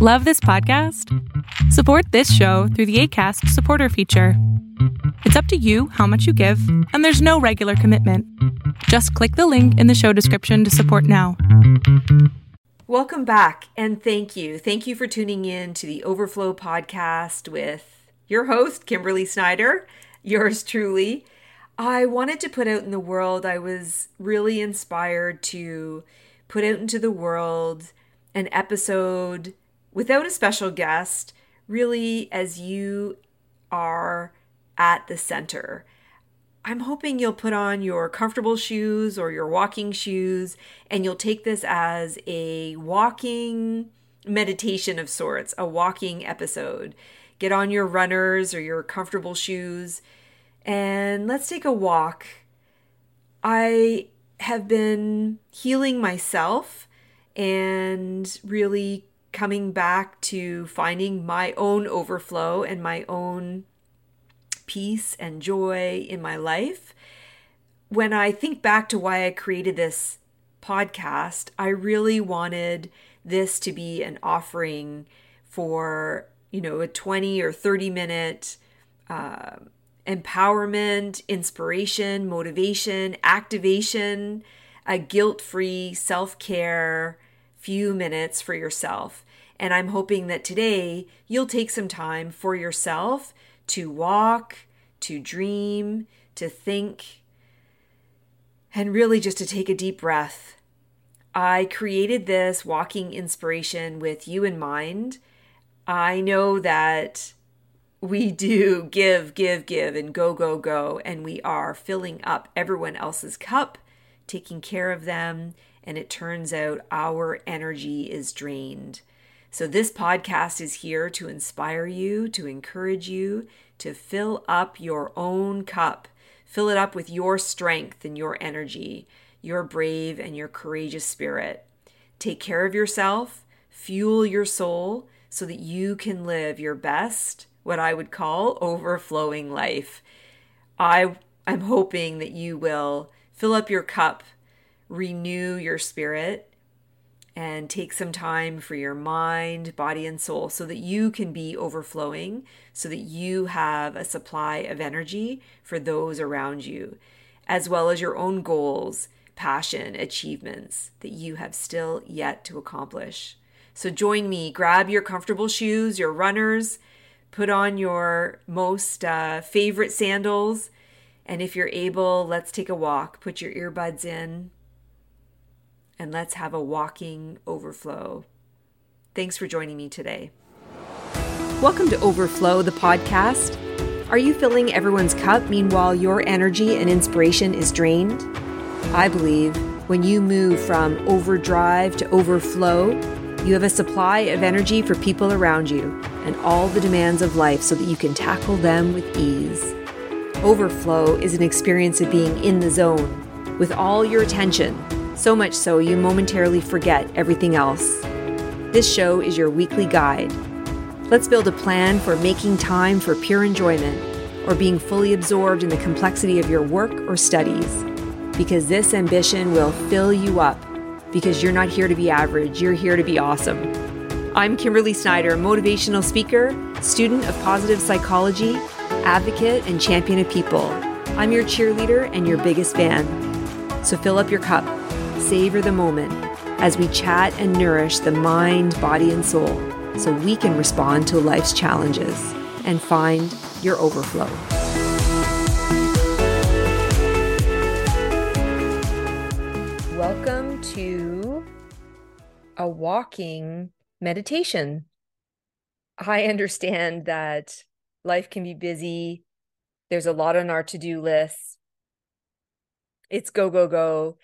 Love this podcast? Support this show through the ACAST supporter feature. It's up to you how much you give, and there's no regular commitment. Just click the link in the show description to support now. Welcome back, and thank you. Thank you for tuning in to the Overflow podcast with your host, Kimberly Snider, yours truly. I wanted to put out in the world, I was really inspired to put out into the world an episode without a special guest, really as you are at the center. I'm hoping you'll put on your comfortable shoes or your walking shoes and you'll take this as a walking meditation of sorts, a walking episode. Get on your runners or your comfortable shoes and let's take a walk. I have been healing myself and really coming back to finding my own overflow and my own peace and joy in my life. When I think back to why I created this podcast, I really wanted this to be an offering for, you know, a 20 or 30 minute uh, empowerment, inspiration, motivation, activation, a guilt free self care few minutes for yourself. And I'm hoping that today you'll take some time for yourself to walk, to dream, to think, and really just to take a deep breath. I created this walking inspiration with you in mind. I know that we do give, give, give, and go, go, go, and we are filling up everyone else's cup, taking care of them, and it turns out our energy is drained. So, this podcast is here to inspire you, to encourage you, to fill up your own cup. Fill it up with your strength and your energy, your brave and your courageous spirit. Take care of yourself, fuel your soul so that you can live your best, what I would call overflowing life. I am hoping that you will fill up your cup renew your spirit and take some time for your mind, body, and soul so that you can be overflowing, so that you have a supply of energy for those around you, as well as your own goals, passion, achievements that you have still yet to accomplish. So join me, grab your comfortable shoes, your runners, put on your most uh, favorite sandals, and if you're able, let's take a walk. Put your earbuds in, and let's have a walking overflow. Thanks for joining me today. Welcome to Overflow, the podcast. Are you filling everyone's cup meanwhile your energy and inspiration is drained? I believe when you move from overdrive to overflow, you have a supply of energy for people around you and all the demands of life so that you can tackle them with ease. Overflow is an experience of being in the zone with all your attention so much so you momentarily forget everything else. This show is your weekly guide. Let's build a plan for making time for pure enjoyment or being fully absorbed in the complexity of your work or studies. Because this ambition will fill you up because you're not here to be average, you're here to be awesome. I'm Kimberly Snider, motivational speaker, student of positive psychology, advocate, and champion of people. I'm your cheerleader and your biggest fan. So fill up your cup savor the moment as we chat and nourish the mind, body, and soul so we can respond to life's challenges and find your overflow. Welcome to a walking meditation. I understand that life can be busy. There's a lot on our to do list. It's go, go, go.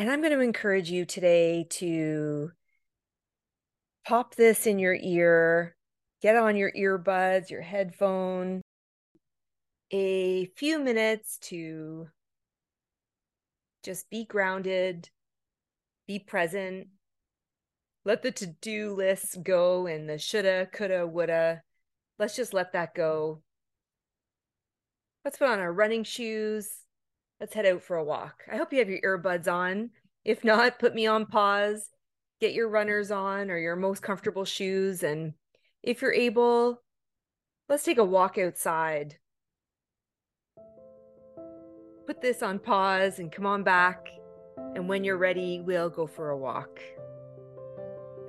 And I'm going to encourage you today to pop this in your ear, get on your earbuds, your headphone, a few minutes to just be grounded, be present. Let the to do lists go and the shoulda, coulda, woulda. Let's just let that go. Let's put on our running shoes let's head out for a walk. I hope you have your earbuds on. If not, put me on pause get your runners on or your most comfortable shoes. And if you're able, let's take a walk outside. Put this on pause and come on back. And when you're ready, we'll go for a walk.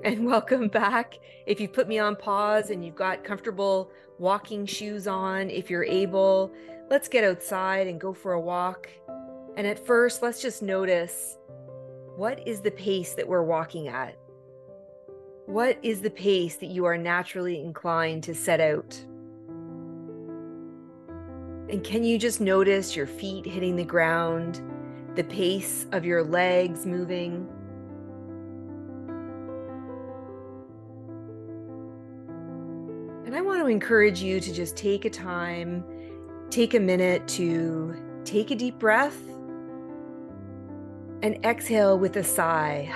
And welcome back. If you put me on pause and you've got comfortable walking shoes on, if you're able, let's get outside and go for a walk. And at first, let's just notice what is the pace that we're walking at? What is the pace that you are naturally inclined to set out? And can you just notice your feet hitting the ground, the pace of your legs moving? And I want to encourage you to just take a time, take a minute to take a deep breath and exhale with a sigh.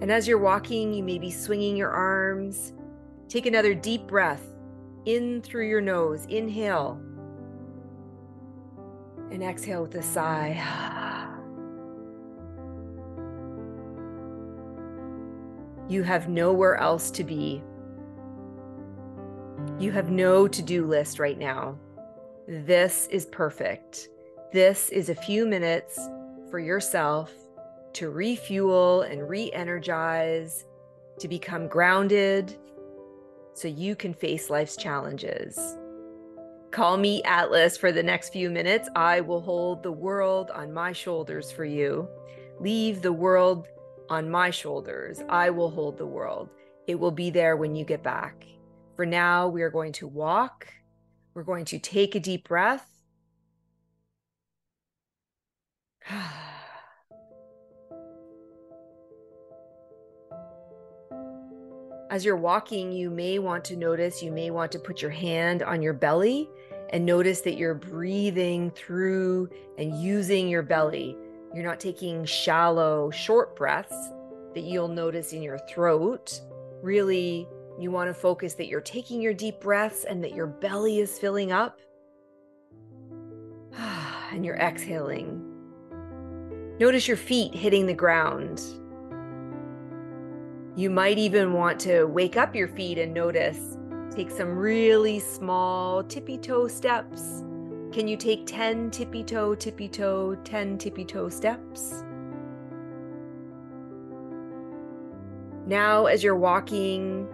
And as you're walking, you may be swinging your arms. Take another deep breath in through your nose. Inhale. And exhale with a sigh. You have nowhere else to be. You have no to do list right now. This is perfect. This is a few minutes for yourself to refuel and re energize, to become grounded so you can face life's challenges. Call me Atlas for the next few minutes. I will hold the world on my shoulders for you. Leave the world on my shoulders. I will hold the world. It will be there when you get back. For now, we are going to walk we're going to take a deep breath. As you're walking, you may want to notice, you may want to put your hand on your belly and notice that you're breathing through and using your belly. You're not taking shallow, short breaths that you'll notice in your throat. Really you want to focus that you're taking your deep breaths and that your belly is filling up. and you're exhaling. Notice your feet hitting the ground. You might even want to wake up your feet and notice. Take some really small tippy toe steps. Can you take 10 tippy toe, tippy toe, 10 tippy toe steps? Now, as you're walking,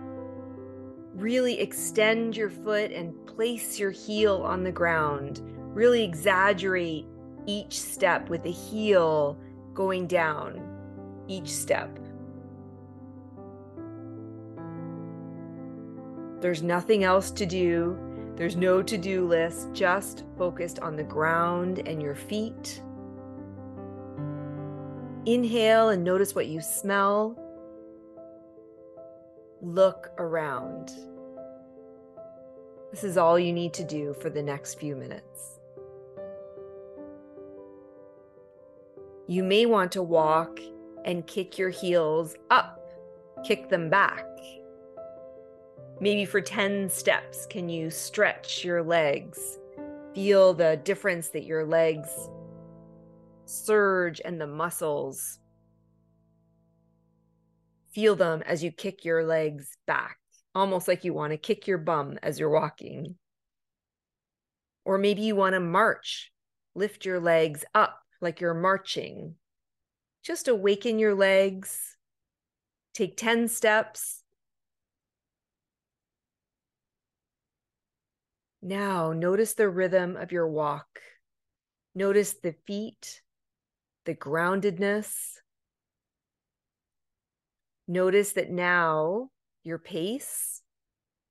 really extend your foot and place your heel on the ground. Really exaggerate each step with the heel going down each step. There's nothing else to do. There's no to do list, just focused on the ground and your feet. Inhale and notice what you smell look around. This is all you need to do for the next few minutes. You may want to walk and kick your heels up, kick them back. Maybe for 10 steps, can you stretch your legs? Feel the difference that your legs surge and the muscles feel them as you kick your legs back, almost like you want to kick your bum as you're walking. Or maybe you want to march, lift your legs up like you're marching. Just awaken your legs, take 10 steps. Now, notice the rhythm of your walk. Notice the feet, the groundedness, Notice that now your pace,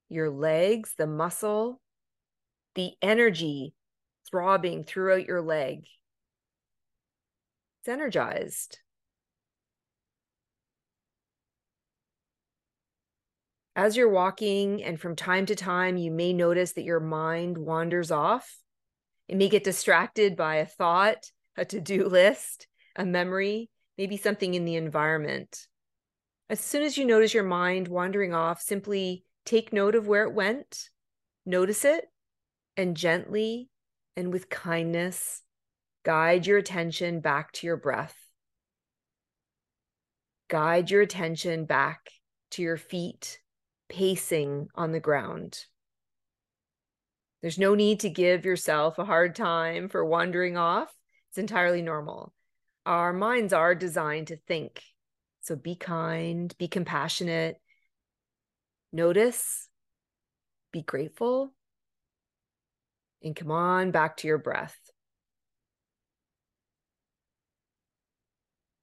your legs, the muscle, the energy throbbing throughout your leg. It's energized. As you're walking, and from time to time, you may notice that your mind wanders off. It may get distracted by a thought, a to do list, a memory, maybe something in the environment. As soon as you notice your mind wandering off, simply take note of where it went, notice it, and gently and with kindness guide your attention back to your breath. Guide your attention back to your feet pacing on the ground. There's no need to give yourself a hard time for wandering off. It's entirely normal. Our minds are designed to think. So be kind, be compassionate, notice, be grateful, and come on back to your breath.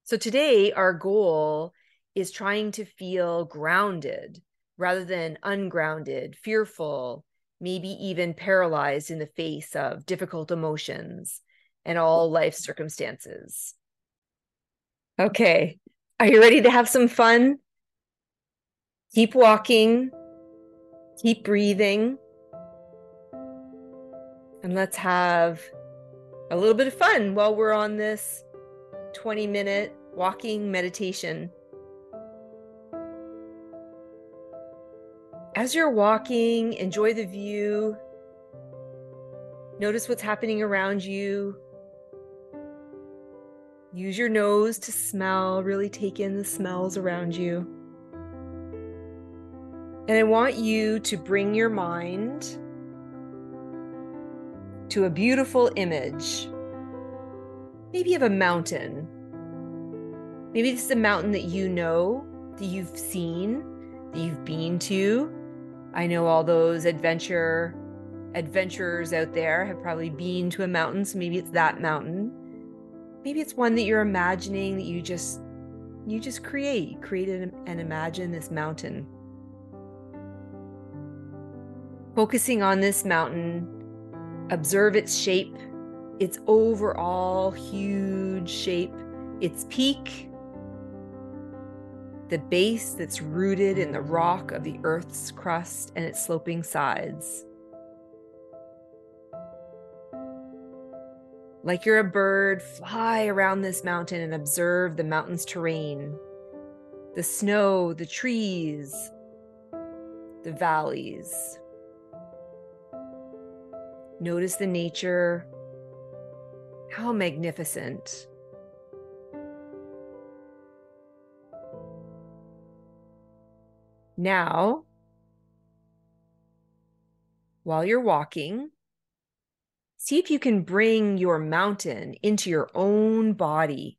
So today, our goal is trying to feel grounded rather than ungrounded, fearful, maybe even paralyzed in the face of difficult emotions and all life circumstances. Okay, are you ready to have some fun? Keep walking, keep breathing, and let's have a little bit of fun while we're on this 20 minute walking meditation. As you're walking, enjoy the view. Notice what's happening around you. Use your nose to smell, really take in the smells around you. And I want you to bring your mind to a beautiful image, maybe of a mountain. Maybe this is a mountain that you know, that you've seen, that you've been to. I know all those adventure adventurers out there have probably been to a mountain, so maybe it's that mountain. Maybe it's one that you're imagining that you just you just create, create and imagine this mountain. Focusing on this mountain, observe its shape, its overall huge shape, its peak, the base that's rooted in the rock of the earth's crust and its sloping sides. Like you're a bird, fly around this mountain and observe the mountain's terrain the snow, the trees, the valleys. Notice the nature. How magnificent. Now, while you're walking, see if you can bring your mountain into your own body.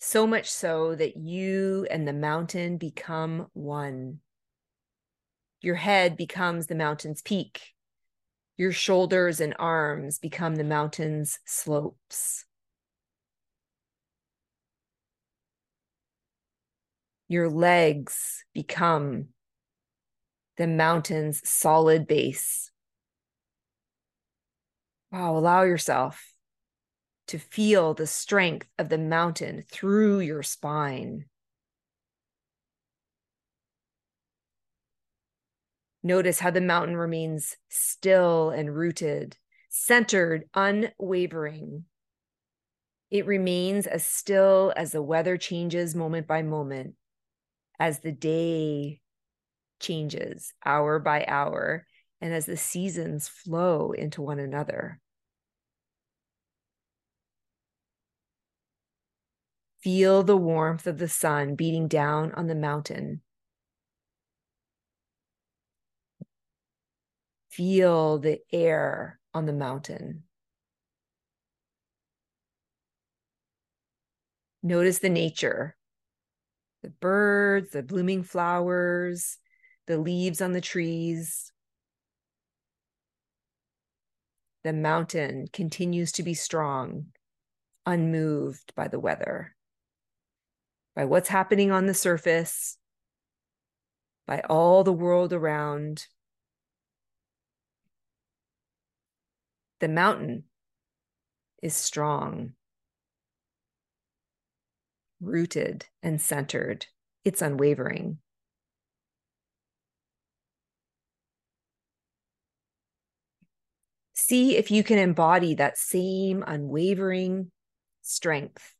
So much so that you and the mountain become one. Your head becomes the mountain's peak. Your shoulders and arms become the mountain's slopes. your legs become the mountain's solid base. Wow, allow yourself to feel the strength of the mountain through your spine. Notice how the mountain remains still and rooted, centered, unwavering. It remains as still as the weather changes moment by moment as the day changes hour by hour and as the seasons flow into one another. Feel the warmth of the sun beating down on the mountain. Feel the air on the mountain. Notice the nature the birds, the blooming flowers, the leaves on the trees. The mountain continues to be strong, unmoved by the weather, by what's happening on the surface, by all the world around. The mountain is strong rooted and centered. It's unwavering. See if you can embody that same unwavering strength,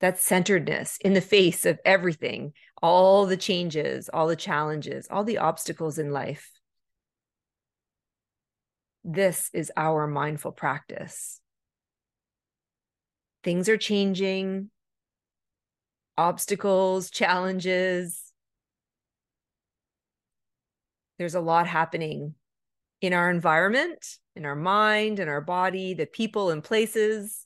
that centeredness in the face of everything, all the changes, all the challenges, all the obstacles in life. This is our mindful practice. Things are changing, obstacles, challenges. There's a lot happening in our environment, in our mind, in our body, the people and places.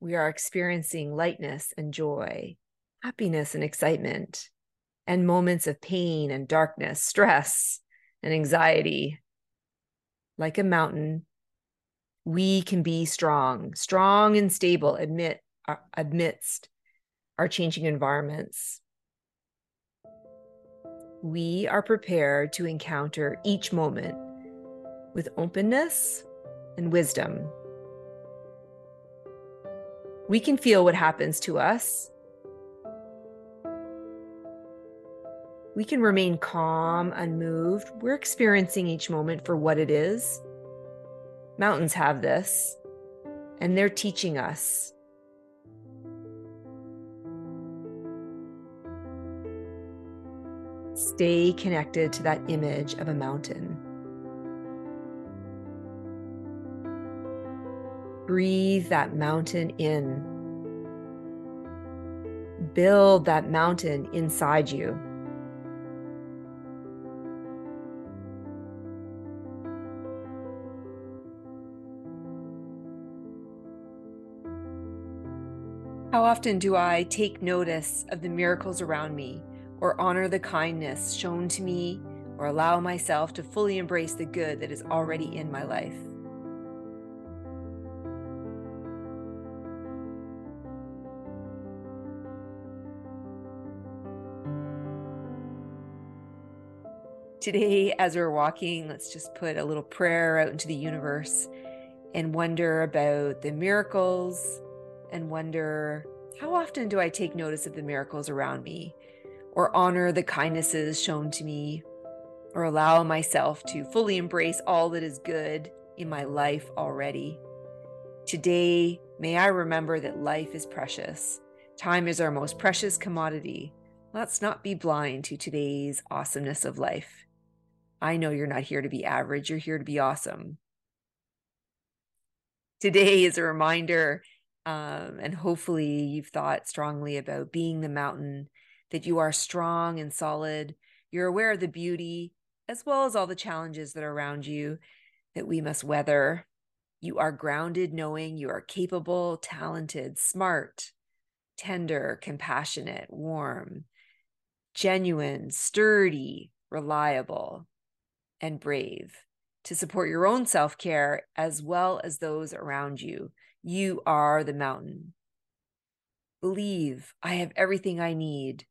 We are experiencing lightness and joy, happiness and excitement, and moments of pain and darkness, stress and anxiety. Like a mountain, we can be strong, strong and stable uh, amidst our changing environments. We are prepared to encounter each moment with openness and wisdom. We can feel what happens to us. We can remain calm, unmoved. We're experiencing each moment for what it is Mountains have this, and they're teaching us. Stay connected to that image of a mountain. Breathe that mountain in. Build that mountain inside you. How often do I take notice of the miracles around me, or honor the kindness shown to me, or allow myself to fully embrace the good that is already in my life? Today, as we're walking, let's just put a little prayer out into the universe and wonder about the miracles and wonder how often do I take notice of the miracles around me, or honor the kindnesses shown to me, or allow myself to fully embrace all that is good in my life already? Today, may I remember that life is precious. Time is our most precious commodity. Let's not be blind to today's awesomeness of life. I know you're not here to be average, you're here to be awesome. Today is a reminder um, and hopefully, you've thought strongly about being the mountain, that you are strong and solid. You're aware of the beauty as well as all the challenges that are around you that we must weather. You are grounded, knowing you are capable, talented, smart, tender, compassionate, warm, genuine, sturdy, reliable, and brave to support your own self care as well as those around you. You are the mountain. Believe I have everything I need.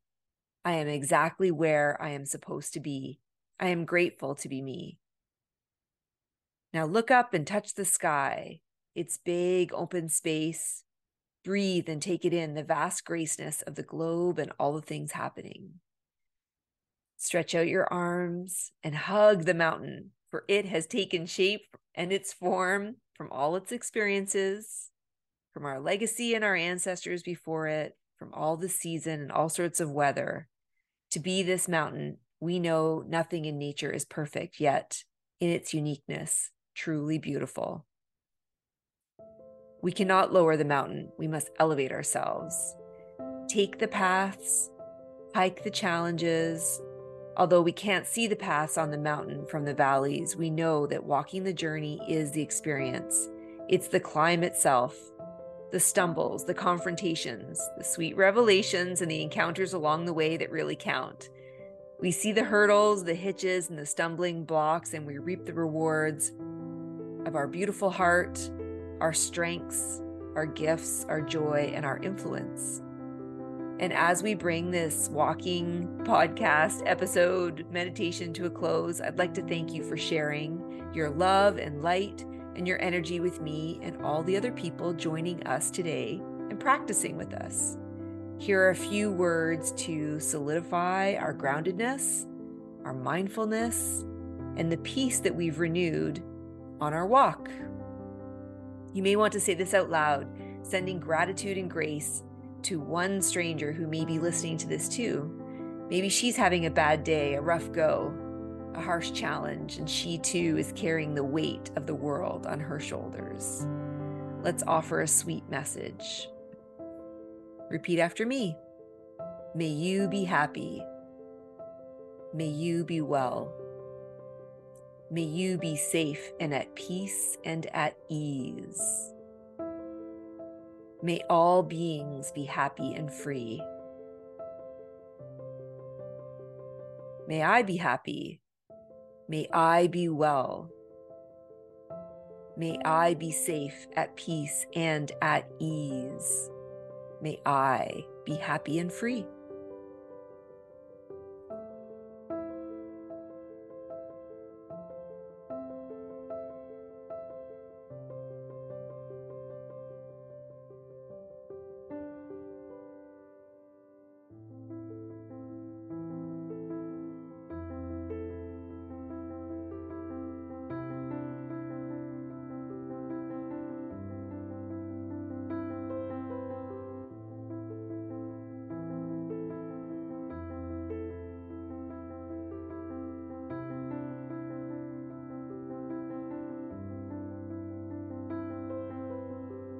I am exactly where I am supposed to be. I am grateful to be me. Now look up and touch the sky. It's big, open space. Breathe and take it in the vast graceness of the globe and all the things happening. Stretch out your arms and hug the mountain, for it has taken shape and its form from all its experiences, from our legacy and our ancestors before it, from all the season and all sorts of weather. To be this mountain, we know nothing in nature is perfect, yet in its uniqueness, truly beautiful. We cannot lower the mountain, we must elevate ourselves. Take the paths, hike the challenges, Although we can't see the paths on the mountain from the valleys, we know that walking the journey is the experience. It's the climb itself, the stumbles, the confrontations, the sweet revelations, and the encounters along the way that really count. We see the hurdles, the hitches, and the stumbling blocks, and we reap the rewards of our beautiful heart, our strengths, our gifts, our joy, and our influence. And as we bring this walking podcast episode meditation to a close, I'd like to thank you for sharing your love and light and your energy with me and all the other people joining us today and practicing with us. Here are a few words to solidify our groundedness, our mindfulness, and the peace that we've renewed on our walk. You may want to say this out loud, sending gratitude and grace to one stranger who may be listening to this too. Maybe she's having a bad day, a rough go, a harsh challenge, and she too is carrying the weight of the world on her shoulders. Let's offer a sweet message. Repeat after me. May you be happy. May you be well. May you be safe and at peace and at ease. May all beings be happy and free. May I be happy. May I be well. May I be safe, at peace, and at ease. May I be happy and free.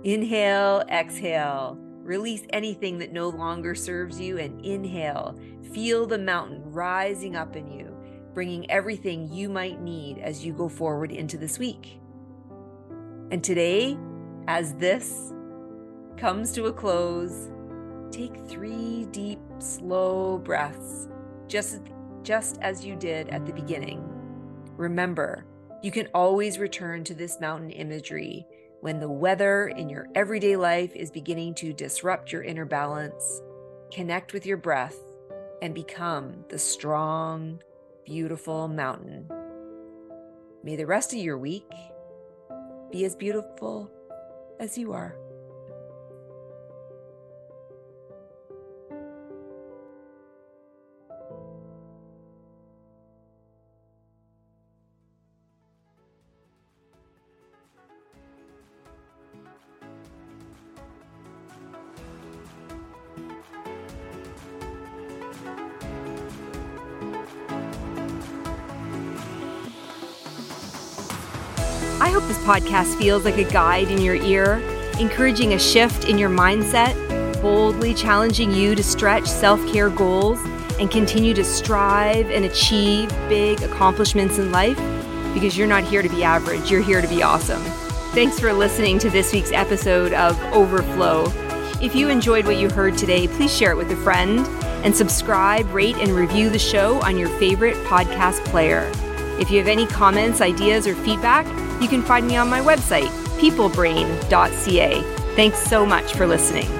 Inhale, exhale. Release anything that no longer serves you and inhale. Feel the mountain rising up in you, bringing everything you might need as you go forward into this week. And today, as this comes to a close, take three deep, slow breaths, just, just as you did at the beginning. Remember, you can always return to this mountain imagery when the weather in your everyday life is beginning to disrupt your inner balance, connect with your breath and become the strong, beautiful mountain. May the rest of your week be as beautiful as you are. Podcast feels like a guide in your ear, encouraging a shift in your mindset, boldly challenging you to stretch self care goals and continue to strive and achieve big accomplishments in life because you're not here to be average, you're here to be awesome. Thanks for listening to this week's episode of Overflow. If you enjoyed what you heard today, please share it with a friend and subscribe, rate, and review the show on your favorite podcast player. If you have any comments, ideas, or feedback, you can find me on my website, peoplebrain.ca. Thanks so much for listening.